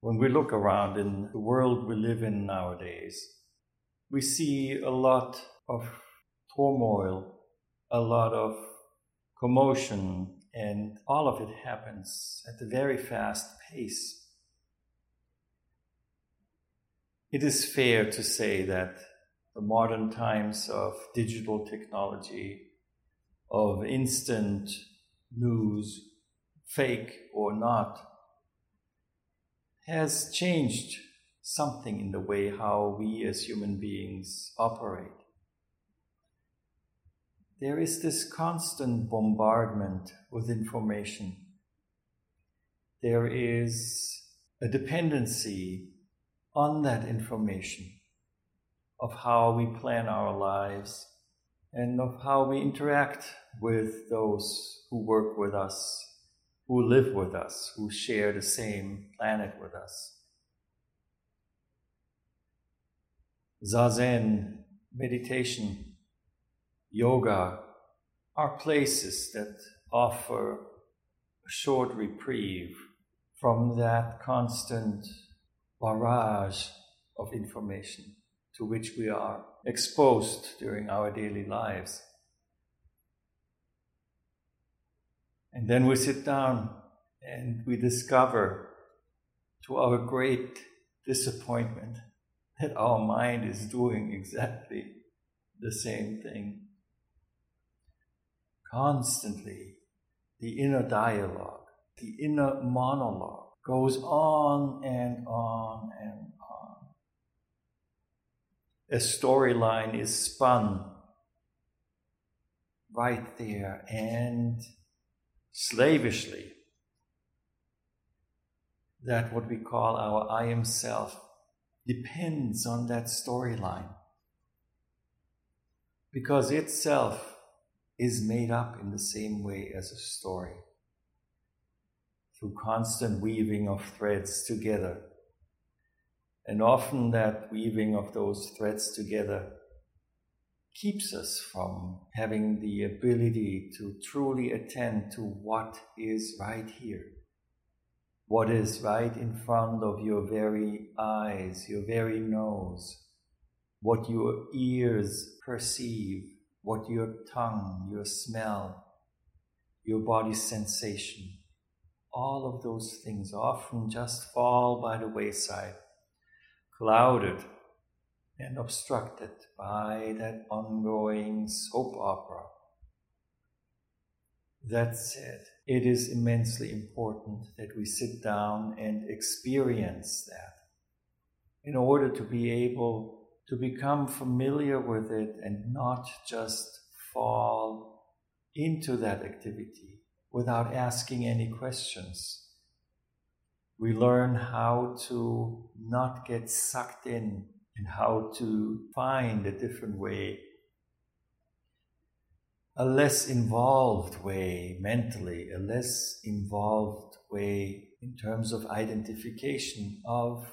When we look around in the world we live in nowadays, we see a lot of turmoil, a lot of commotion, and all of it happens at a very fast pace. It is fair to say that the modern times of digital technology, of instant news, fake or not, has changed something in the way how we as human beings operate. There is this constant bombardment with information. There is a dependency on that information of how we plan our lives and of how we interact with those who work with us who live with us, who share the same planet with us. Zazen, meditation, yoga are places that offer a short reprieve from that constant barrage of information to which we are exposed during our daily lives. And then we sit down and we discover, to our great disappointment, that our mind is doing exactly the same thing. Constantly, the inner dialogue, the inner monologue goes on and on and. A storyline is spun right there and slavishly that what we call our I am self depends on that storyline. Because itself is made up in the same way as a story, through constant weaving of threads together. And often that weaving of those threads together keeps us from having the ability to truly attend to what is right here. What is right in front of your very eyes, your very nose, what your ears perceive, what your tongue, your smell, your body sensation. All of those things often just fall by the wayside, clouded and obstructed by that ongoing soap opera. That said, it is immensely important that we sit down and experience that in order to be able to become familiar with it and not just fall into that activity without asking any questions. We learn how to not get sucked in and how to find a different way, a less involved way mentally, a less involved way in terms of identification of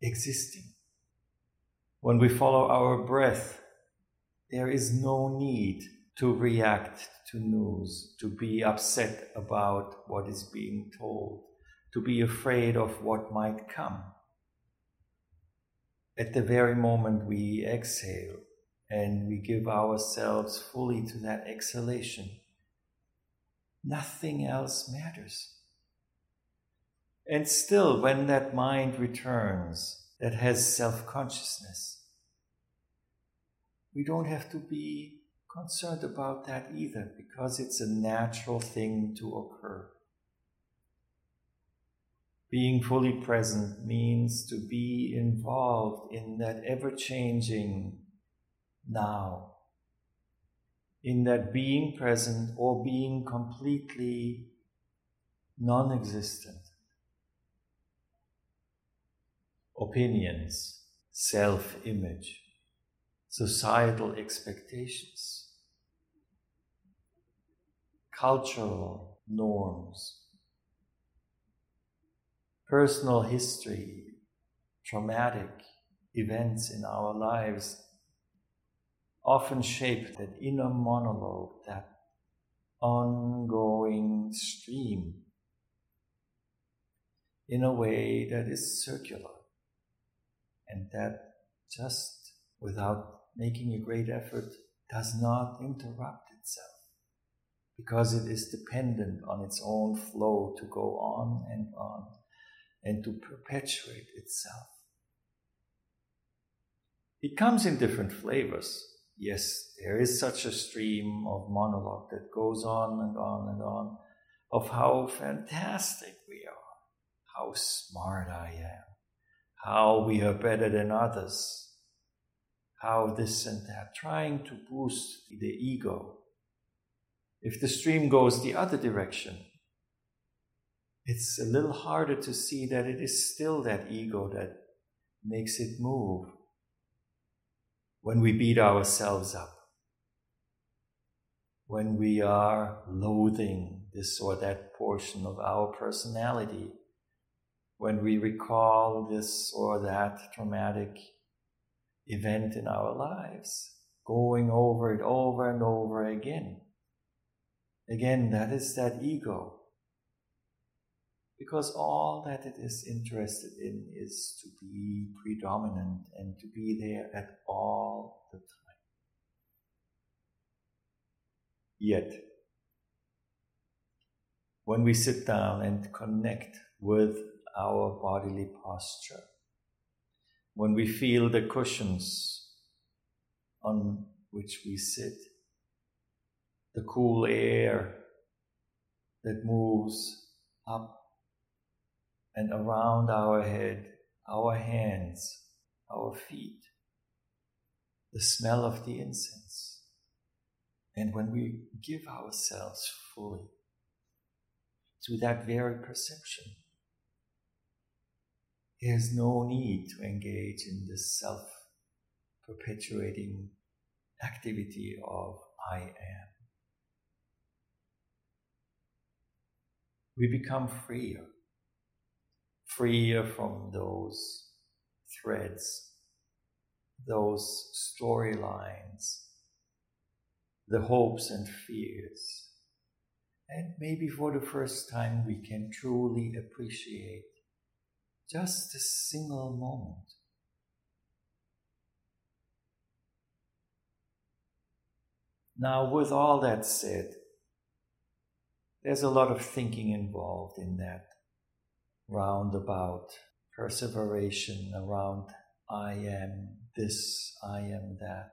existing. When we follow our breath, there is no need to react to news, to be upset about what is being told, to be afraid of what might come at the very moment we exhale and we give ourselves fully to that exhalation, nothing else matters. And still, when that mind returns, that has self consciousness, we don't have to be concerned about that either because it's a natural thing to occur. Being fully present means to be involved in that ever changing now, in that being present or being completely non existent. Opinions, self image, societal expectations, cultural norms personal history, traumatic events in our lives often shape that inner monologue, that ongoing stream in a way that is circular and that just without making a great effort does not interrupt itself because it is dependent on its own flow to go on and on and to perpetuate itself. It comes in different flavors. Yes, there is such a stream of monologue that goes on and on and on of how fantastic we are, how smart I am, how we are better than others, how this and that, trying to boost the ego. If the stream goes the other direction, it's a little harder to see that it is still that ego that makes it move when we beat ourselves up, when we are loathing this or that portion of our personality, when we recall this or that traumatic event in our lives, going over it over and over again. Again, that is that ego because all that it is interested in is to be predominant and to be there at all the time. Yet, when we sit down and connect with our bodily posture, when we feel the cushions on which we sit, the cool air that moves up and around our head, our hands, our feet, the smell of the incense. And when we give ourselves fully to that very perception, there's no need to engage in this self perpetuating activity of I am. We become freer freer from those threads, those storylines, the hopes and fears. And maybe for the first time we can truly appreciate just a single moment. Now, with all that said, there's a lot of thinking involved in that roundabout perseveration around I am this, I am that,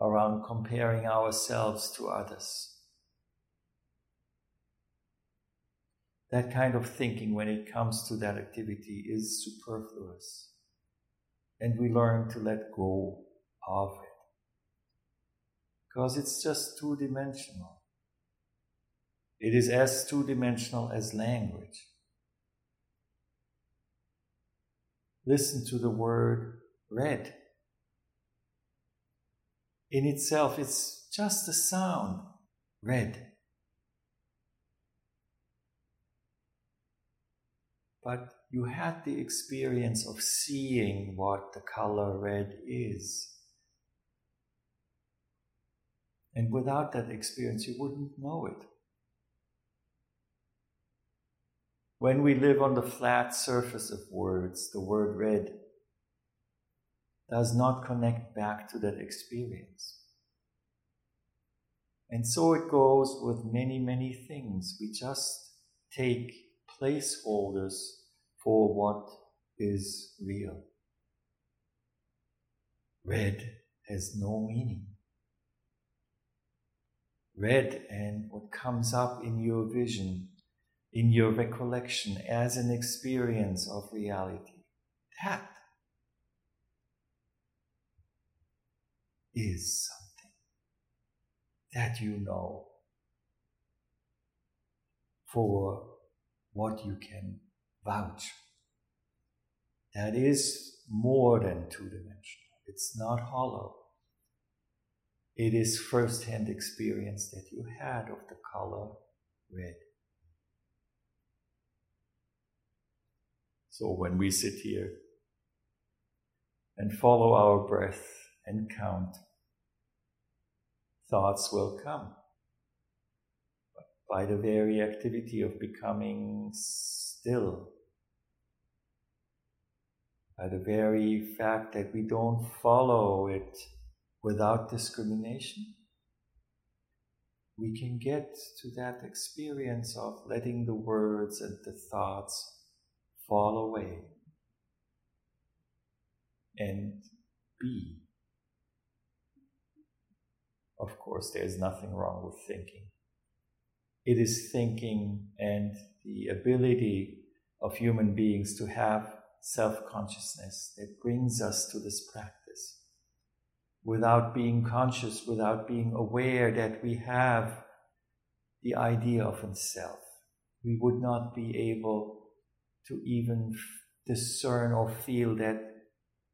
around comparing ourselves to others. That kind of thinking, when it comes to that activity, is superfluous. And we learn to let go of it. Because it's just two dimensional. It is as two dimensional as language. Listen to the word red. In itself, it's just a sound, red. But you had the experience of seeing what the color red is. And without that experience, you wouldn't know it. When we live on the flat surface of words, the word red does not connect back to that experience. And so it goes with many, many things. We just take placeholders for what is real. Red has no meaning. Red and what comes up in your vision in your recollection as an experience of reality. That is something that you know for what you can vouch. That is more than two dimensional. It's not hollow. It is first hand experience that you had of the color red. So when we sit here and follow our breath and count thoughts will come. But by the very activity of becoming still, by the very fact that we don't follow it without discrimination, we can get to that experience of letting the words and the thoughts fall away and be. Of course, there's nothing wrong with thinking. It is thinking and the ability of human beings to have self consciousness that brings us to this practice. Without being conscious, without being aware that we have the idea of a self, we would not be able to even discern or feel that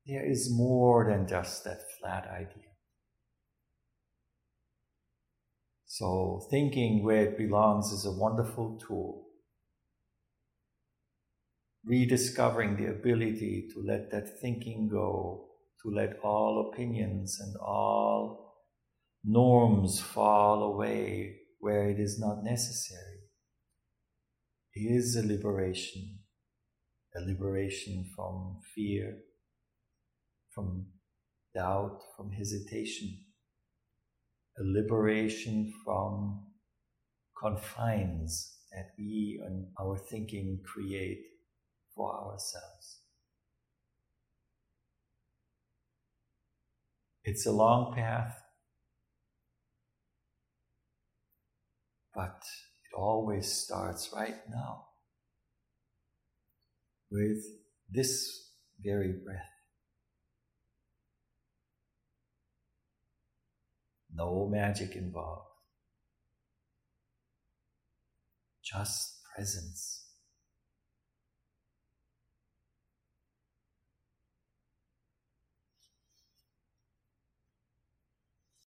there is more than just that flat idea. So, thinking where it belongs is a wonderful tool. Rediscovering the ability to let that thinking go, to let all opinions and all norms fall away where it is not necessary, is a liberation, a liberation from fear, from doubt, from hesitation, a liberation from confines that we and our thinking create for ourselves. It's a long path, but it always starts right now with this very breath. No magic involved. Just presence.